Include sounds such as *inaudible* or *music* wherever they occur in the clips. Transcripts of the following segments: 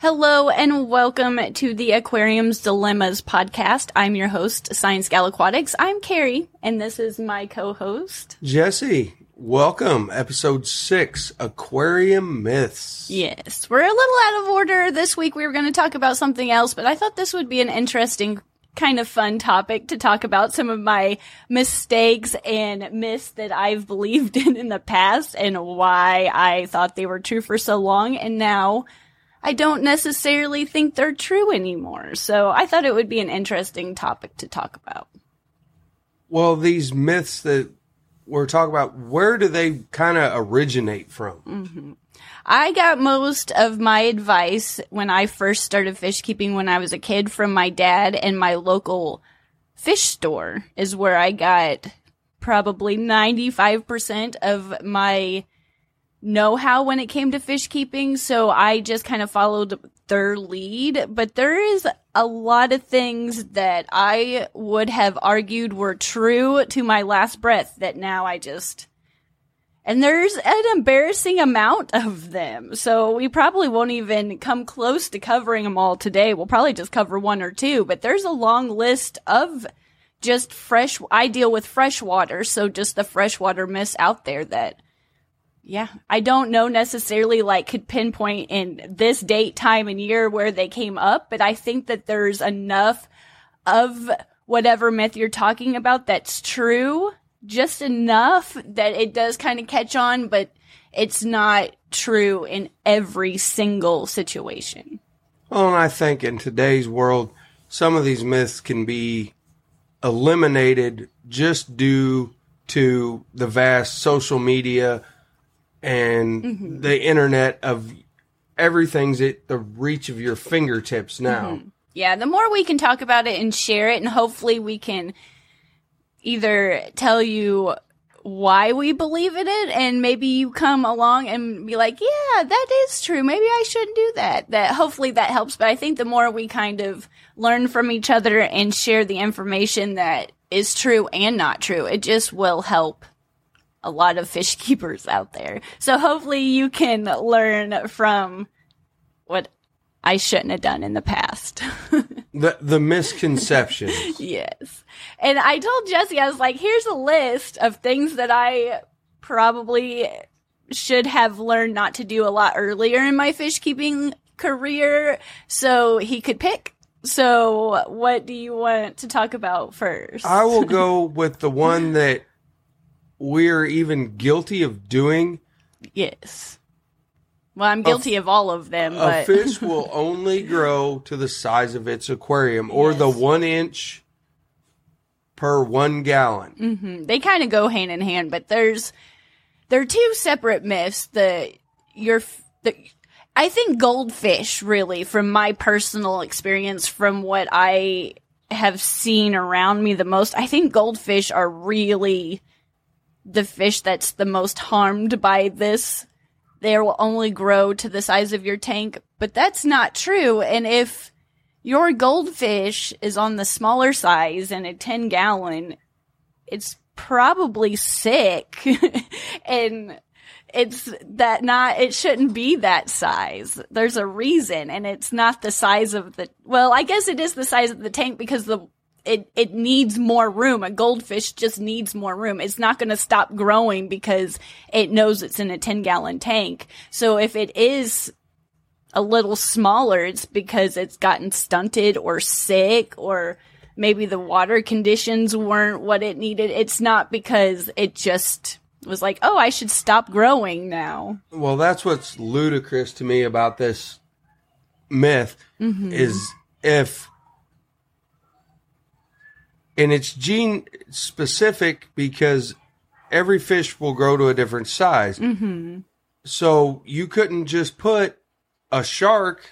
Hello and welcome to the Aquarium's Dilemmas podcast. I'm your host, Science Gal Aquatics. I'm Kerri, and this is my co-host. Jesse, welcome. Episode six, Aquarium Myths. Yes, we're a little out of order this week. We were going to talk about something else, but I thought this would be an interesting kind of fun topic to talk about some of my mistakes and myths that I've believed *laughs* in in the past and why I thought they were true for so long and now I don't necessarily think they're true anymore. So I thought it would be an interesting topic to talk about. Well, these myths that we're talking about, where do they kind of originate from? Mm-hmm. I got most of my advice when I first started fish keeping when I was a kid from my dad and my local fish store is where I got probably 95% of my know how when it came to fish keeping, so I just kind of followed their lead. But there is a lot of things that I would have argued were true to my last breath that now I just. And there's an embarrassing amount of them. So we probably won't even come close to covering them all today. We'll probably just cover one or two, but there's a long list of just fresh, I deal with freshwater. So just the freshwater myths out there that yeah, I don't know necessarily like could pinpoint in this date, time, and year where they came up, but I think that there's enough of whatever myth you're talking about that's true, just enough that it does kind of catch on, but it's not true in every single situation. Well, and I think in today's world, some of these myths can be eliminated just due to the vast social media and mm-hmm. the internet of everything's at the reach of your fingertips now. Mm-hmm. Yeah, the more we can talk about it and share it, and hopefully we can either tell you why we believe in it, and maybe you come along and be like, yeah, that is true. Maybe I shouldn't do that. That hopefully that helps. But I think the more we kind of learn from each other and share the information that is true and not true, it just will help a lot of fish keepers out there. So hopefully you can learn from what I shouldn't have done in the past. *laughs* the the misconceptions. yes. And I told Jesse, I was like, here's a list of things that I probably should have learned not to do a lot earlier in my fish keeping career so he could pick. So what do you want to talk about first? I will *laughs* go with the one that we're even guilty of doing. Yes. Well, I'm guilty of all of them. A but... fish *laughs* will only grow to the size of its aquarium or yes. the one inch per one gallon. Mm-hmm. They kind of go hand in hand, but there's there are two separate myths. The your the I think goldfish really, from my personal experience, from what I have seen around me the most, I think goldfish are really the fish that's the most harmed by this. They will only grow to the size of your tank, but that's not true. And if your goldfish is on the smaller size and a 10 gallon, it's probably sick. *laughs* and it's that not, it shouldn't be that size. There's a reason and it's not the size of the, well, I guess it is the size of the tank because the it it needs more room. A goldfish just needs more room. It's not going to stop growing because it knows it's in a 10 gallon tank. So if it is a little smaller, it's because it's gotten stunted or sick or maybe the water conditions weren't what it needed. It's not because it just was like, "Oh, I should stop growing now." Well, that's what's ludicrous to me about this myth mm-hmm. is if and it's gene specific because every fish will grow to a different size. Mm-hmm. So you couldn't just put a shark,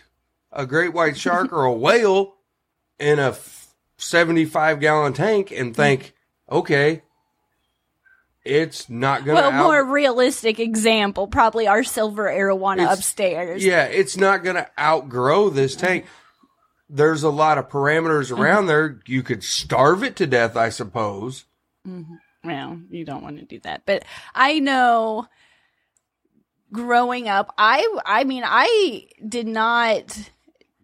a great white shark, or a *laughs* whale in a 75 gallon tank and think, okay, it's not going to. Well, out- more realistic example, probably our silver arowana it's, upstairs. Yeah, it's not going to outgrow this tank there's a lot of parameters mm-hmm. around mm-hmm. there. You could starve it to death, I suppose. Mm-hmm. Well, you don't want to do that, but I know growing up, I I mean, I did not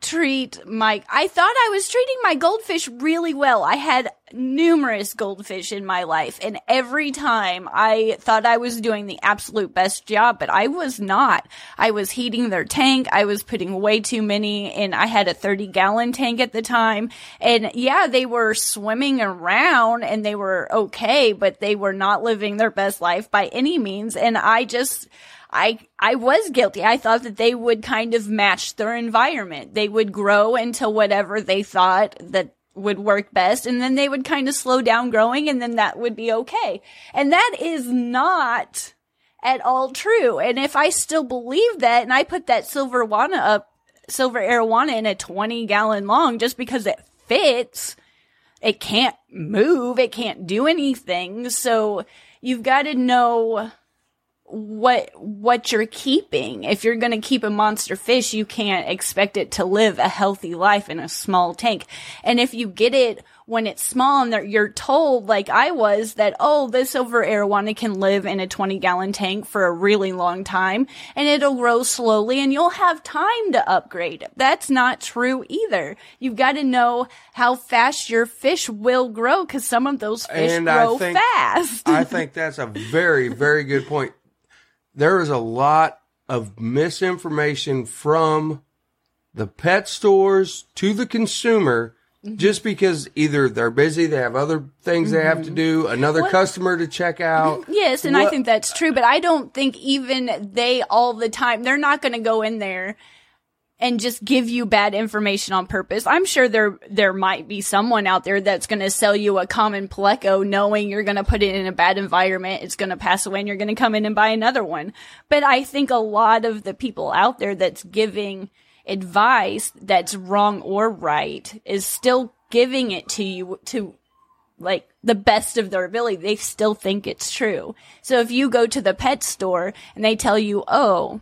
treat my, I thought I was treating my goldfish really well. I had numerous goldfish in my life and every time I thought I was doing the absolute best job, but I was not. I was heating their tank. I was putting way too many and I had a 30 gallon tank at the time. And yeah, they were swimming around and they were okay, but they were not living their best life by any means. And I just, I, I was guilty. I thought that they would kind of match their environment. They would grow into whatever they thought that would work best and then they would kind of slow down growing and then that would be okay. And that is not at all true. And if I still believe that and I put that silver wana up, silver arowana in a 20 gallon long just because it fits, it can't move, it can't do anything. So you've got to know what what you're keeping. If you're going to keep a monster fish, you can't expect it to live a healthy life in a small tank. And if you get it when it's small and you're told, like I was, that oh, this silver arowana can live in a 20 gallon tank for a really long time, and it'll grow slowly, and you'll have time to upgrade. That's not true either. You've got to know how fast your fish will grow because some of those fish And grow I think fast. I think that's a very very good point. There is a lot of misinformation from the pet stores to the consumer Mm-hmm. just because either they're busy, they have other things they have to do, another customer to check out. *laughs* Yes, and I think that's true, but I don't think even they all the time, they're not going to go in there and just give you bad information on purpose. I'm sure there there might be someone out there that's going to sell you a common pleco knowing you're going to put it in a bad environment, it's going to pass away and you're going to come in and buy another one. But I think a lot of the people out there that's giving advice that's wrong or right is still giving it to you to like the best of their ability, they still think it's true. So if you go to the pet store and they tell you, oh,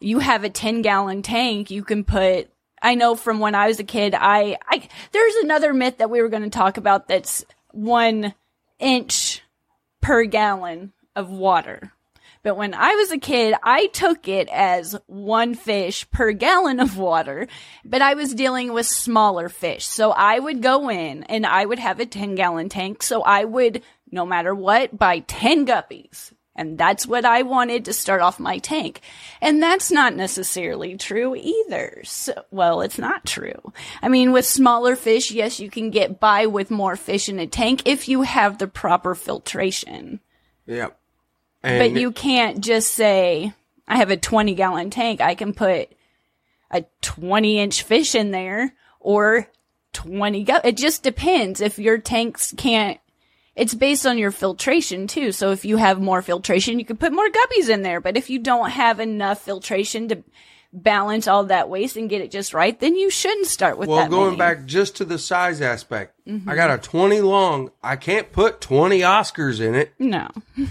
you have a 10 gallon tank, you can put, I know from when I was a kid, I, I, there's another myth that we were going to talk about that's one inch per gallon of water. But when I was a kid, I took it as one fish per gallon of water, but I was dealing with smaller fish. So I would go in and I would have a 10 gallon tank. So I would, no matter what, buy 10 guppies. And that's what I wanted to start off my tank. And that's not necessarily true either. So, well, it's not true. I mean, with smaller fish, yes, you can get by with more fish in a tank if you have the proper filtration. Yeah. But you can't just say, I have a 20 gallon tank. I can put a 20 inch fish in there or 20 gu- It just depends if your tanks can't, it's based on your filtration too. So if you have more filtration, you can put more guppies in there. But if you don't have enough filtration to balance all that waste and get it just right, then you shouldn't start with well, that going many. back just to the size aspect, Mm-hmm. I got a 20 long. I can't put 20 Oscars in it. No. *laughs*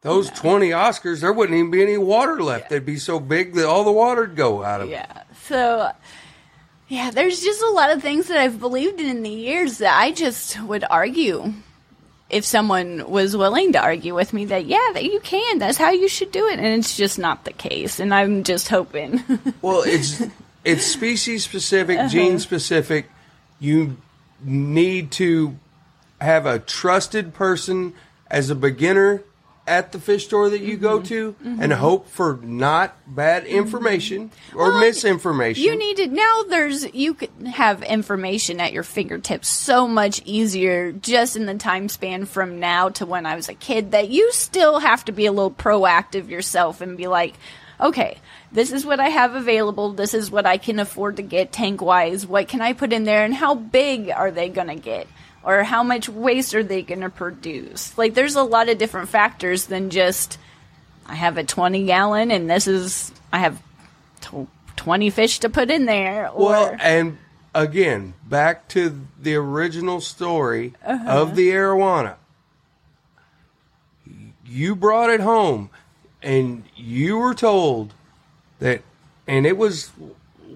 Those 20 Oscars, there wouldn't even be any water left. They'd be so big that all the water'd go out of them. Yeah. So, yeah, there's just a lot of things that I've believed in in the years that I just would argue if someone was willing to argue with me that, yeah, that you can. That's how you should do it. And it's just not the case. And I'm just hoping. *laughs* Well, it's it's species specific, Uh-huh. gene specific. You need to have a trusted person as a beginner at the fish store that you Mm-hmm. go to and hope for not bad information or Well, misinformation. You need to now. There's you can have information at your fingertips so much easier just in the time span from now to when I was a kid that you still have to be a little proactive yourself and be like, okay, this is what I have available. This is what I can afford to get tank wise. What can I put in there, and how big are they gonna get? Or how much waste are they going to produce? Like, there's a lot of different factors than just I have a 20 gallon and this is, I have tw 20 fish to put in there. Or, Well, and again, back to the original story Uh-huh. of the arowana. You brought it home, and you were told that, and it was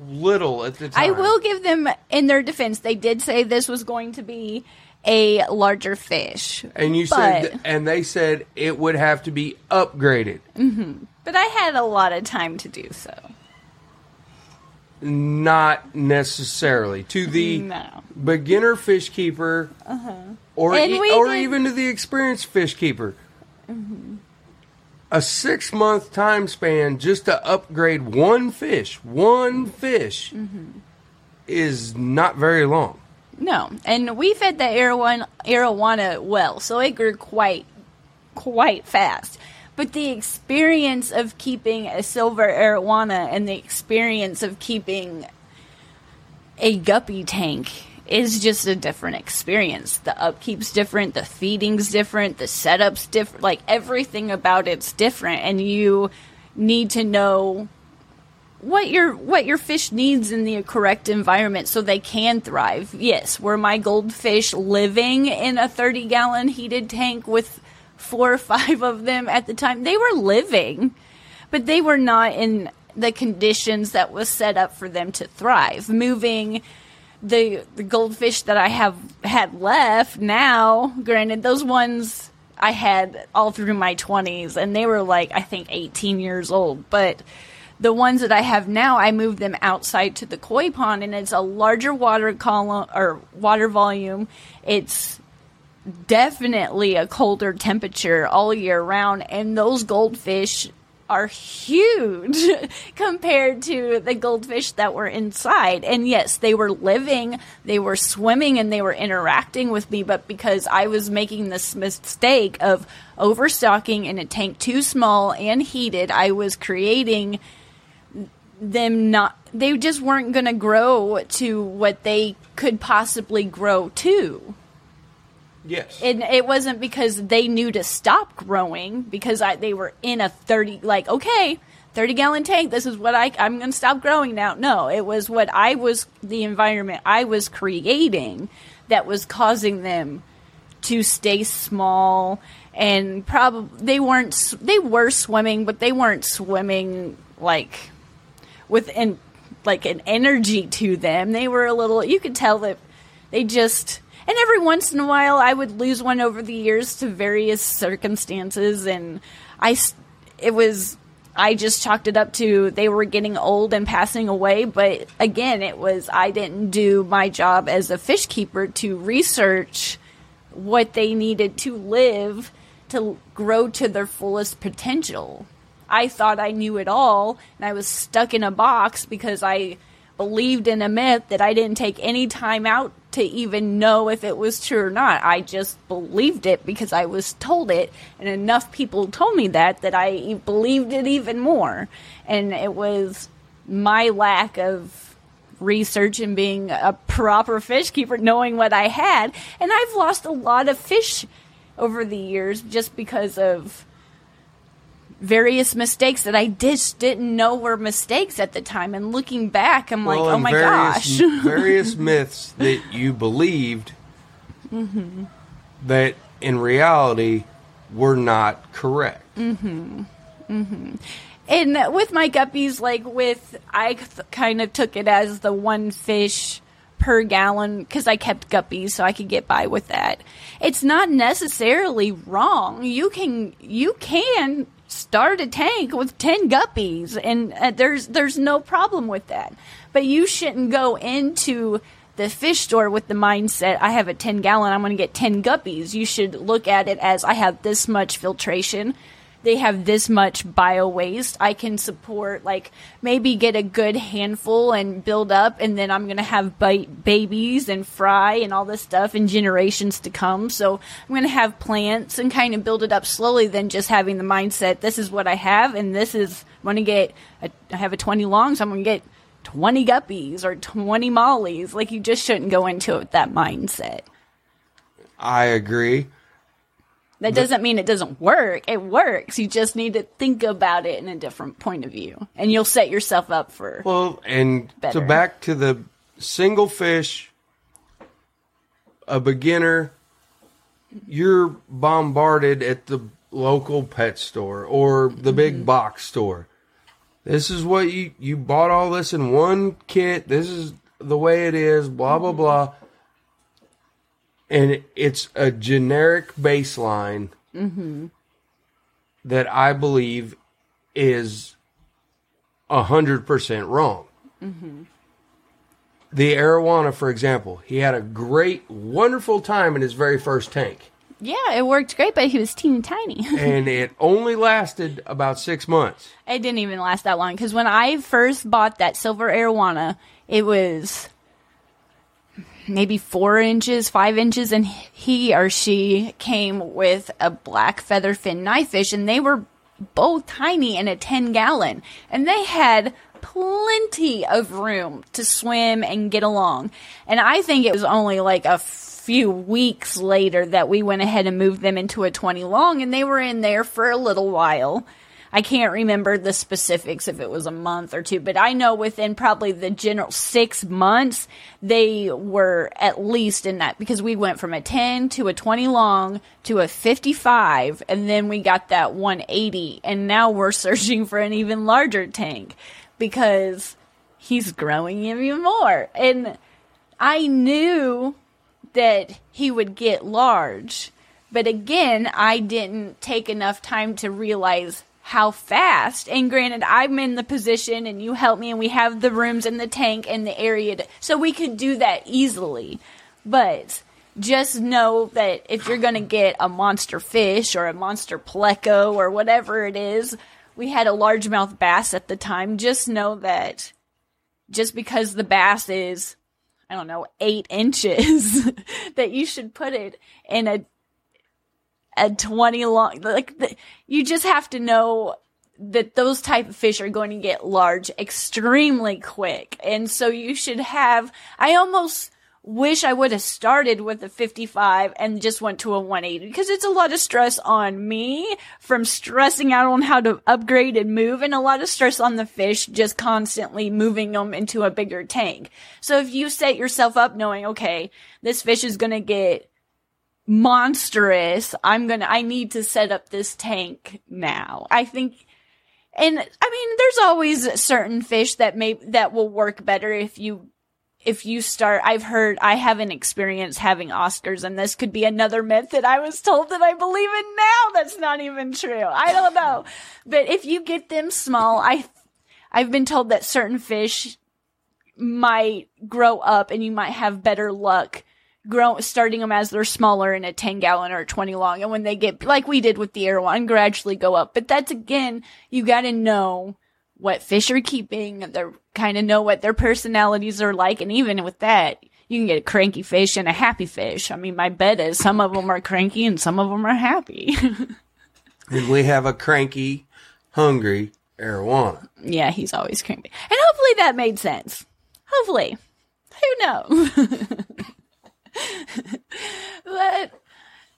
little at the time. I will give them, in their defense, they did say this was going to be a larger fish. And you but, said, and they said it would have to be upgraded. Mm-hmm. but I had a lot of time to do so. Not necessarily to the No. beginner fish keeper, uh-huh. or e- or did- even to the experienced fish keeper. Mm-hmm. A six month time span just to upgrade one fish, one fish, mm-hmm. is not very long. No, and we fed the arowana, arowana well, so it grew quite, quite fast. But the experience of keeping a silver arowana and the experience of keeping a guppy tank is just a different experience. The upkeep's different, the feeding's different, the setup's different. Like everything about it's different, and you need to know what your what your fish needs in the correct environment so they can thrive. Yes, were my goldfish living in a 30 gallon heated tank with four or five of them at the time? They were living, but they were not in the conditions that was set up for them to thrive. Moving the the goldfish that I have had left now, granted those ones I had all through my 20s and they were like I think 18 years old, but the ones that I have now, I moved them outside to the koi pond, and it's a larger water column or water volume. It's definitely a colder temperature all year round, and those goldfish are huge *laughs* compared to the goldfish that were inside. And yes, they were living, they were swimming, and they were interacting with me, but because I was making this mistake of overstocking in a tank too small and heated, I was creating them not they just weren't going to grow to what they could possibly grow to Yes. and it wasn't because they knew to stop growing because I, they were in a 30 like okay 30 gallon tank this is what I, i'm going to stop growing now no it was what i was the environment i was creating that was causing them to stay small and probably they weren't they were swimming but they weren't swimming like with an like an energy to them. They were a little you could tell that they just and every once in a while I would lose one over the years to various circumstances and I it was I just chalked it up to they were getting old and passing away, but again, it was I didn't do my job as a fish keeper to research what they needed to live to grow to their fullest potential. I thought I knew it all, and I was stuck in a box because I believed in a myth that I didn't take any time out to even know if it was true or not. I just believed it because I was told it, and enough people told me that that I believed it even more. And it was my lack of research and being a proper fish keeper, knowing what I had. And I've lost a lot of fish over the years just because of various mistakes that I just didn't know were mistakes at the time. And looking back, I'm like, oh my various, gosh. *laughs* various myths that you believed Mm-hmm. that in reality were not correct. Mm. and with my guppies, like with, I th- kind of took it as the one fish per gallon because I kept guppies so I could get by with that. It's not necessarily wrong. You can, you can start a tank with 10 guppies and uh, there's, there's no problem with that. But you shouldn't go into the fish store with the mindset I have a 10 gallon, I'm going to get 10 guppies. You should look at it as I have this much filtration. They have this much bio waste. I can support, like, maybe get a good handful and build up, and then I'm going to have ba- babies and fry and all this stuff in generations to come. So I'm going to have plants and kind of build it up slowly than just having the mindset this is what I have, and this is, I'm to get, a, I have a 20 long, so I'm going to get 20 guppies or 20 mollies. Like, you just shouldn't go into it with that mindset. I agree. That doesn't mean it doesn't work. It works. You just need to think about it in a different point of view. And you'll set yourself up for. Well, and Better. to back to the single fish, a beginner, you're bombarded at the local pet store or the big mm-hmm. box store. This is what you you bought all this in one kit. This is the way it is. Blah blah mm-hmm. blah. And it's a generic baseline that I believe is a hundred percent wrong. The arowana, for example, he had a great, wonderful time in his very first tank, Yeah, it worked great, but he was teeny tiny. *laughs* and it only lasted about six months. it didn't even last that long because when I first bought that silver arowana, it was maybe four inches, five inches, and he or she came with a black featherfin knifefish, and they were both tiny in a 10 gallon, and they had plenty of room to swim and get along. And I think it was only like a few weeks later that we went ahead and moved them into a 20 long, and they were in there for a little while. I can't remember the specifics if it was a month or two, but I know within probably the general six months, they were at least in that because we went from a 10 to a 20 long to a 55, and then we got that 180, and now we're *laughs* searching for an even larger tank because he's growing even more. And I knew that he would get large. But again, I didn't take enough time to realize how fast. And granted, I'm in the position and you help me and we have the rooms and the tank and the area to, so we could do that easily. But just know that if you're going to get a monster fish or a monster pleco or whatever it is, we had a largemouth bass at the time. Just know that just because the bass is I don't know, eight inches, *laughs* that you should put it in a a twenty long. Like the, you just have to know that those type of fish are going to get large extremely quick, and so you should have. I almost wish I would have started with a 55 and just went to a 180 because it's a lot of stress on me from stressing out on how to upgrade and move and a lot of stress on the fish just constantly moving them into a bigger tank. So if you set yourself up knowing, okay, this fish is going to get monstrous, I'm going to, I need to set up this tank now. I think and I mean, there's always certain fish that may that will work better if you if you start, I've heard, I haven't experienced having Oscars, and this could be another myth that I was told that I believe in now. That's not even true. I don't know. But if you get them small, I, I've been told that certain fish might grow up and you might have better luck grow, starting them as they're smaller in a 10 gallon or 20 long. And when they get, like we did with the one, gradually go up. But that's again, you gotta know what fish are keeping. And they're kind of know what their personalities are like. And even with that, you can get a cranky fish and a happy fish. I mean, my bet is some of them are cranky and some of them are happy. And *laughs* we have a cranky, hungry arowana. yeah, he's always cranky. And hopefully that made sense. Hopefully. Who knows? *laughs* *laughs* but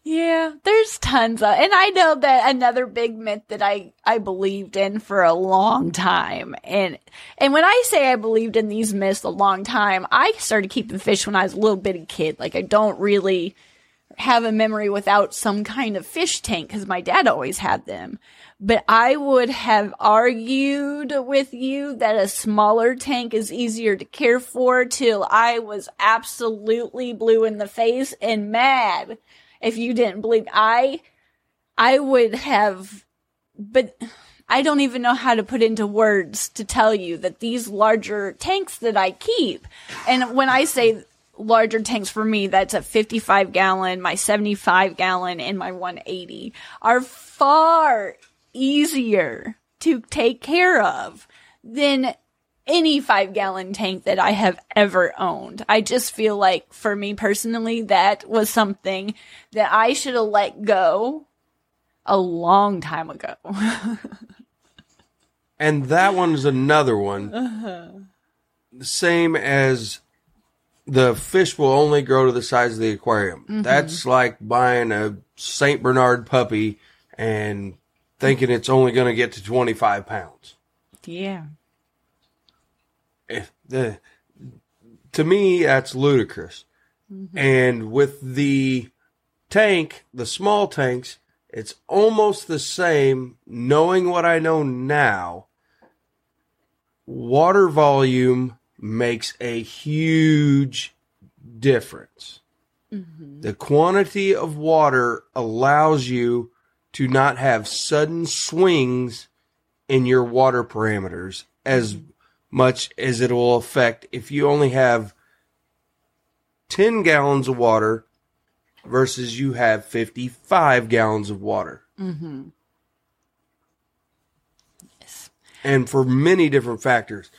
yeah, there's tons of, and I know that another big myth that I, I believed in for a long time. And, and when I say I believed in these myths a long time, I started keeping fish when I was a little bitty kid. Like I don't really have a memory without some kind of fish tank because my dad always had them. But I would have argued with you that a smaller tank is easier to care for till I was absolutely blue in the face and mad. If you didn't believe I I would have but I don't even know how to put into words to tell you that these larger tanks that I keep and when I say larger tanks for me that's a 55 gallon my 75 gallon and my 180 are far easier to take care of than any five gallon tank that I have ever owned. I just feel like for me personally, that was something that I should have let go a long time ago. *laughs* And that one's another one. The same as the fish will only grow to the size of the aquarium. Mm-hmm. That's like buying a St. Bernard puppy and thinking it's only going to get to 25 pounds. yeah. If the, to me, that's ludicrous. Mm-hmm. And with the tank, the small tanks, it's almost the same. Knowing what I know now, water volume makes a huge difference. Mm-hmm. The quantity of water allows you to not have sudden swings in your water parameters as much as it will affect if you only have 10 gallons of water versus you have 55 gallons of water. Mm-hmm. Yes. And for many different factors,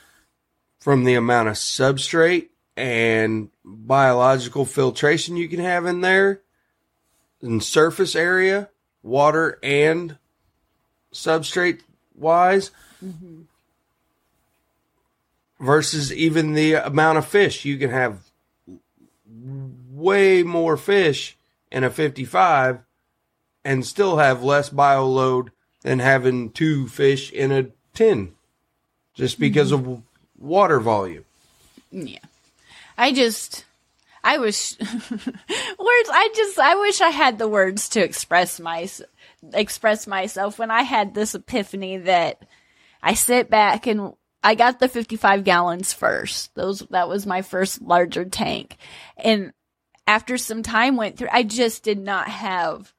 from the amount of substrate and biological filtration you can have in there, and surface area, water and substrate wise, versus even the amount of fish you can have way more fish in a 55 and still have less bio load than having two fish in a 10 just because mm-hmm. of water volume. Yeah. I just, I wish, *laughs* words, I just, I wish I had the words to express my, express myself when I had this epiphany that I sit back and I got the 55 gallons first. Those, that was my first larger tank. And after some time went through, I just did not have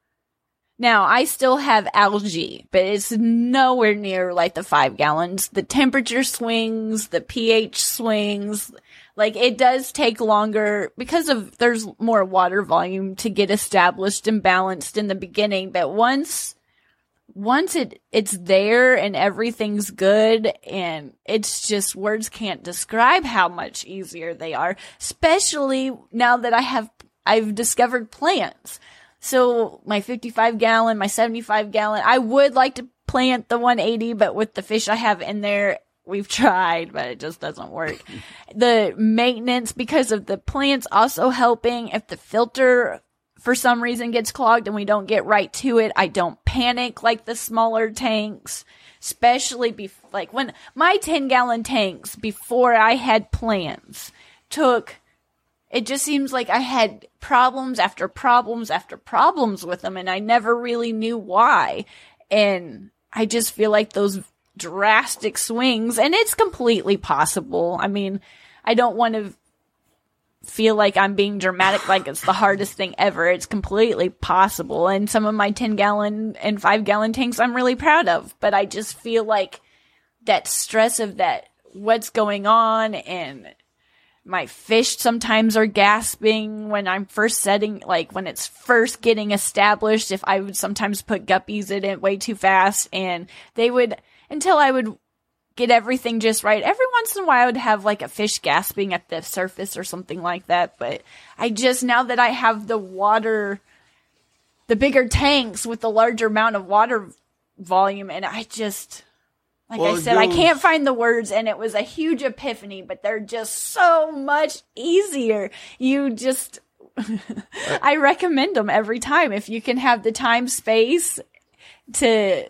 now, I still have algae, but it's nowhere near like the five gallons. The temperature swings, the pH swings. Like it does take longer because of there's more water volume to get established and balanced in the beginning. But once, once it, it's there and everything's good and it's just words can't describe how much easier they are, especially now that I have, I've discovered plants. So my 55 gallon, my 75 gallon, I would like to plant the 180, but with the fish I have in there, we've tried, but it just doesn't work. *laughs* the maintenance because of the plants also helping. If the filter for some reason gets clogged and we don't get right to it, I don't panic like the smaller tanks. Especially be like when my 10 gallon tanks before I had plants took it just seems like I had problems after problems after problems with them and I never really knew why. And I just feel like those drastic swings and it's completely possible. I mean, I don't want to feel like I'm being dramatic like it's the hardest thing ever. It's completely possible. And some of my 10 gallon and 5 gallon tanks I'm really proud of, but I just feel like that stress of that what's going on and my fish sometimes are gasping when I'm first setting, like when it's first getting established. If I would sometimes put guppies in it way too fast and they would, until I would get everything just right. Every once in a while I would have like a fish gasping at the surface or something like that. But I just, now that I have the water, the bigger tanks with the larger amount of water volume and I just, like Well, I said, I can't find the words, and it was a huge epiphany, but they're just so much easier. You just, *laughs* I recommend them every time. If you can have the time, space to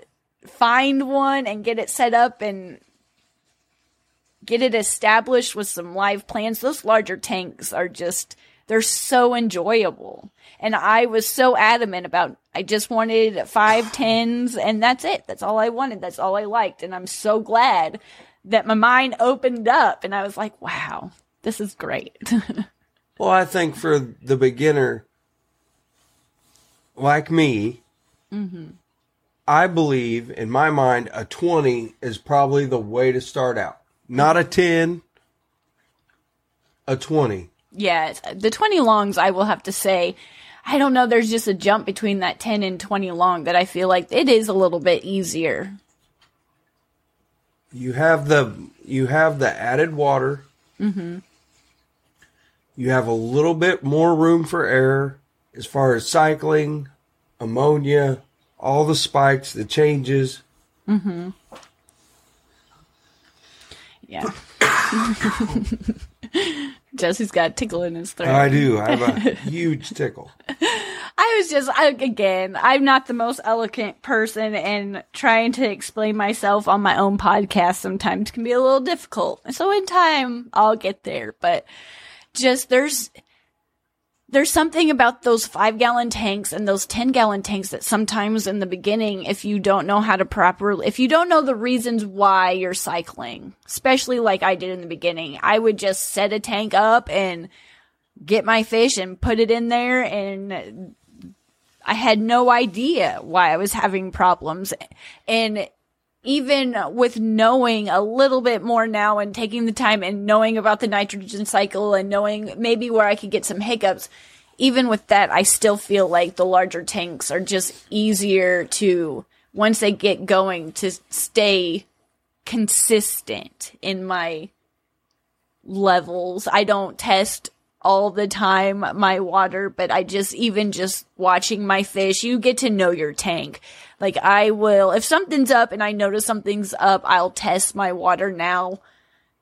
find one and get it set up and get it established with some live plants, those larger tanks are just, they're so enjoyable. And I was so adamant about, I just wanted five *sighs* tens and that's it. That's all I wanted. That's all I liked. And I'm so glad that my mind opened up and I was like, wow, this is great. *laughs* Well, I think for the beginner like me, mm-hmm. I believe in my mind a 20 is probably the way to start out. Not a 10, a 20. Yeah, the 20 longs, I will have to say, I don't know, there's just a jump between that 10 and 20 long that I feel like it is a little bit easier. You have the you have the added water. Mm-hmm. You have a little bit more room for error as far as cycling, ammonia, all the spikes, the changes. Yeah. *laughs* *laughs* Jesse's got a tickle in his throat. I do. I have a *laughs* huge tickle. I was just, I, again, I'm not the most eloquent person, and trying to explain myself on my own podcast sometimes can be a little difficult. So in time, I'll get there. But just there's there's something about those five gallon tanks and those 10 gallon tanks that sometimes in the beginning, if you don't know how to properly, if you don't know the reasons why you're cycling, especially like I did in the beginning, I would just set a tank up and get my fish and put it in there and I had no idea why I was having problems. And even with knowing a little bit more now and taking the time and knowing about the nitrogen cycle and knowing maybe where I could get some hiccups, even with that, I still feel like the larger tanks are just easier to, once they get going, to stay consistent in my levels. I don't test all the time my water, but I just, even just watching my fish, you get to know your tank. Like I will, if something's up and I notice something's up, I'll test my water now.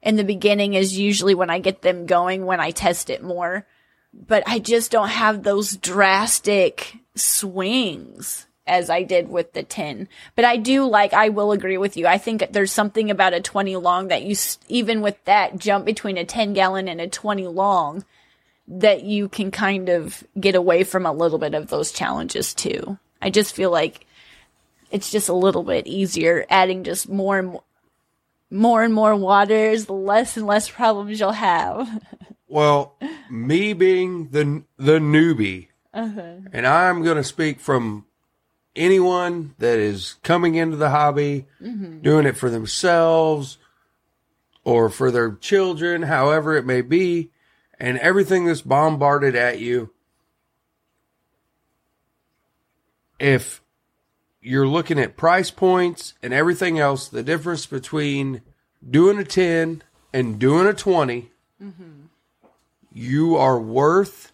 In the beginning is usually when I get them going, when I test it more. But I just don't have those drastic swings as I did with the 10. But I do like, I will agree with you. I think there's something about a 20 long that you, even with that jump between a 10 gallon and a 20 long, that you can kind of get away from a little bit of those challenges too. I just feel like it's just a little bit easier adding just more and more, more and more waters, the less and less problems you'll have. *laughs* Well, me being the the newbie, uh-huh. and I'm going to speak from anyone that is coming into the hobby, mm-hmm. doing it for themselves or for their children, however it may be, and everything that's bombarded at you. If you're looking at price points and everything else, the difference between doing a 10 and doing a 20, you are worth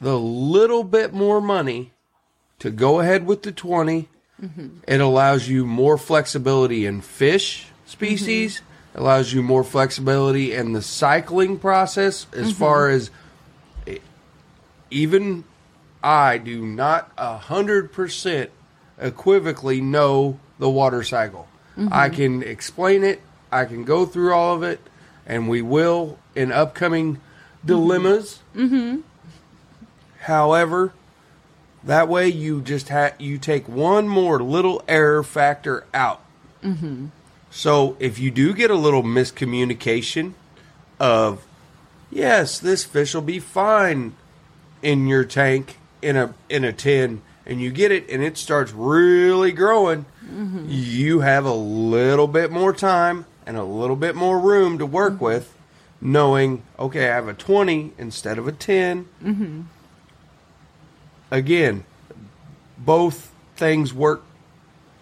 the little bit more money to go ahead with the 20. It allows you more flexibility in fish species, allows you more flexibility in the cycling process as mm-hmm. far as even I do not a hundred percent equivocally know the water cycle. I can explain it. I can go through all of it, and we will in upcoming dilemmas. Mm-hmm. However, that way you just ha- you take one more little error factor out. Mm-hmm. So if you do get a little miscommunication of, yes, this fish will be fine in your tank in a in a tin and you get it and it starts really growing you have a little bit more time and a little bit more room to work mm-hmm. with knowing okay i have a 20 instead of a 10 mm-hmm. again both things work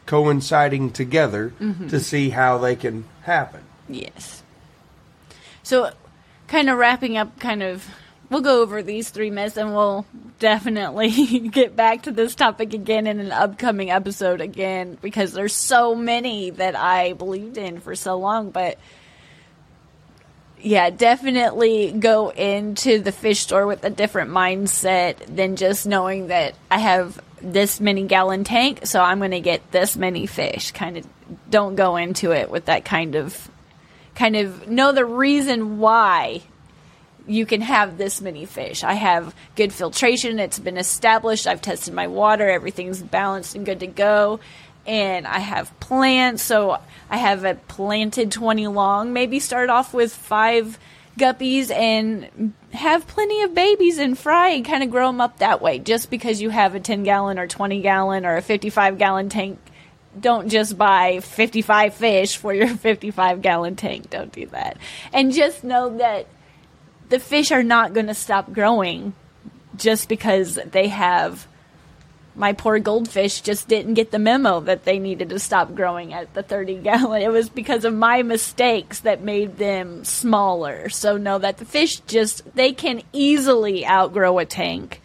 coinciding together mm-hmm. to see how they can happen. Yes. So, kind of wrapping up, kind of, we'll go over these three myths and we'll definitely *laughs* get back to this topic again in an upcoming episode again because there's so many that I believed in for so long. But yeah, definitely go into the fish store with a different mindset than just knowing that I have this many gallon tank, so I'm going to get this many fish. Kind of don't go into it with that kind of kind of know the reason why you can have this many fish. I have good filtration, it's been established, I've tested my water, everything's balanced and good to go. And I have plants, so I have a planted 20 long. Maybe start off with five guppies and have plenty of babies and fry and kind of grow them up that way. Just because you have a 10 gallon or 20 gallon or a 55 gallon tank don't just buy 55 fish for your *laughs* 55 gallon tank. Don't do that. And just know that the fish are not going to stop growing just because they have. My poor goldfish just didn't get the memo that they needed to stop growing at the 30 gallon. It was because of my mistakes that made them smaller. So know that the fish just, they can easily outgrow a tank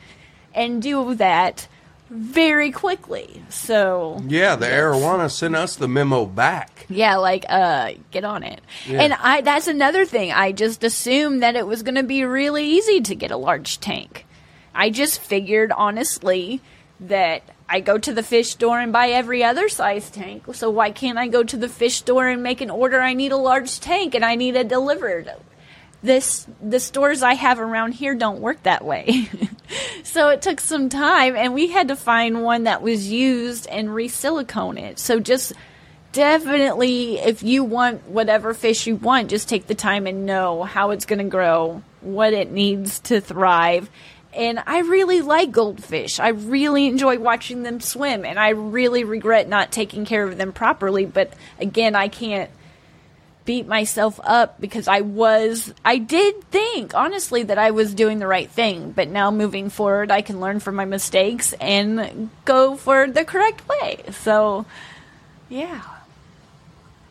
and do that very quickly. So yeah the arowana sent us the memo back yeah, like uh get on it. Yeah. And I that's another thing. I just assumed that it was going to be really easy to get a large tank. I just figured honestly that I go to the fish store and buy every other size tank. So why can't I go to the fish store and make an order I need a large tank and I need it delivered? This the stores I have around here don't work that way. *laughs* so it took some time and we had to find one that was used and re-silicone it. So just definitely if you want whatever fish you want just take the time and know how it's going to grow what it needs to thrive And I really like goldfish. I really enjoy watching them swim, and I really regret not taking care of them properly. But again, I can't beat myself up because I was, I did think, honestly, that I was doing the right thing. But now moving forward, I can learn from my mistakes and go for the correct way. So, yeah.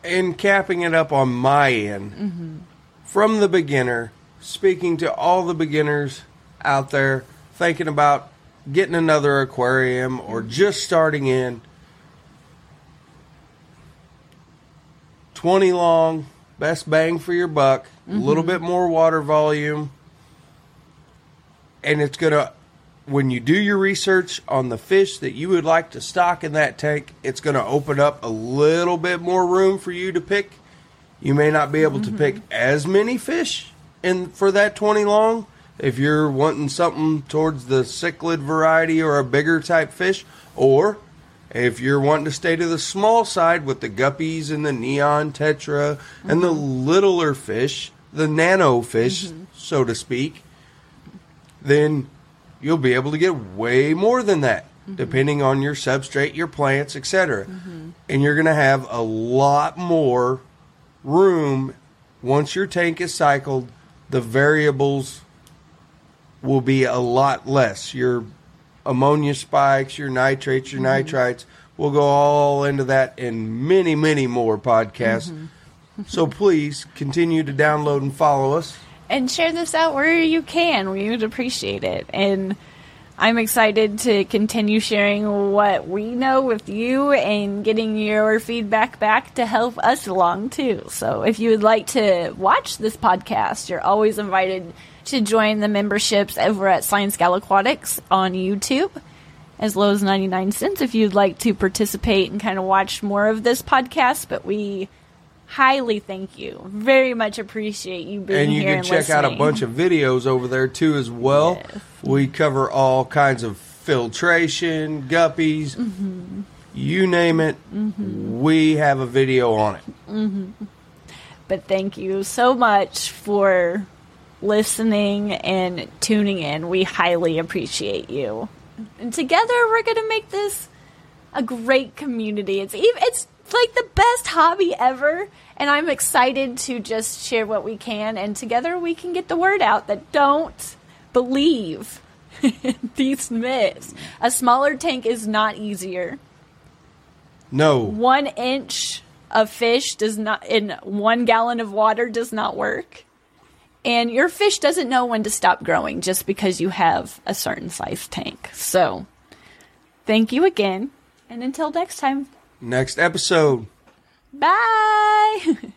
And capping it up on my end, mm-hmm. from the beginner, speaking to all the beginners out there thinking about getting another aquarium or mm-hmm. just starting in, 20 long, best bang for your buck, a little mm-hmm. bit more water volume. And it's going to, when you do your research on the fish that you would like to stock in that tank, it's going to open up a little bit more room for you to pick. You may not be able to mm-hmm. pick as many fish in for that 20 long if you're wanting something towards the cichlid variety or a bigger type fish or if you're wanting to stay to the small side with the guppies and the neon tetra and the mm-hmm. littler fish, the nano fish, mm-hmm. so to speak, then you'll be able to get way more than that, mm-hmm. depending on your substrate, your plants, etc. And you're going to have a lot more room once your tank is cycled. The variables will be a lot less. Your ammonia spikes, your nitrates, your mm-hmm. nitrites. We'll go all into that in many, many more podcasts. Mm-hmm. so please continue to download and follow us. and share this out where you can. We would appreciate it. And I'm excited to continue sharing what we know with you and getting your feedback back to help us along too. So if you would like to watch this podcast, you're always invited to join the memberships over at Science Gal Aquatics on YouTube. As low as 99 cents if you'd like to participate and kind of watch more of this podcast, but we highly thank you. Very much appreciate you being and you here And you can check out a bunch of videos over there too as well. Yes. We cover all kinds of filtration, guppies, Mm-hmm. you name it. We have a video on it. But thank you so much for listening and tuning in. We highly appreciate you. And together we're going to make this a great community. It's even it's like the best hobby ever and I'm excited to just share what we can and together we can get the word out that don't believe *laughs* these myths. A smaller tank is not easier. No, one inch of fish does not in one gallon of water does not work and your fish doesn't know when to stop growing just because you have a certain size tank. So thank you again and until next time. Next episode. bye *laughs*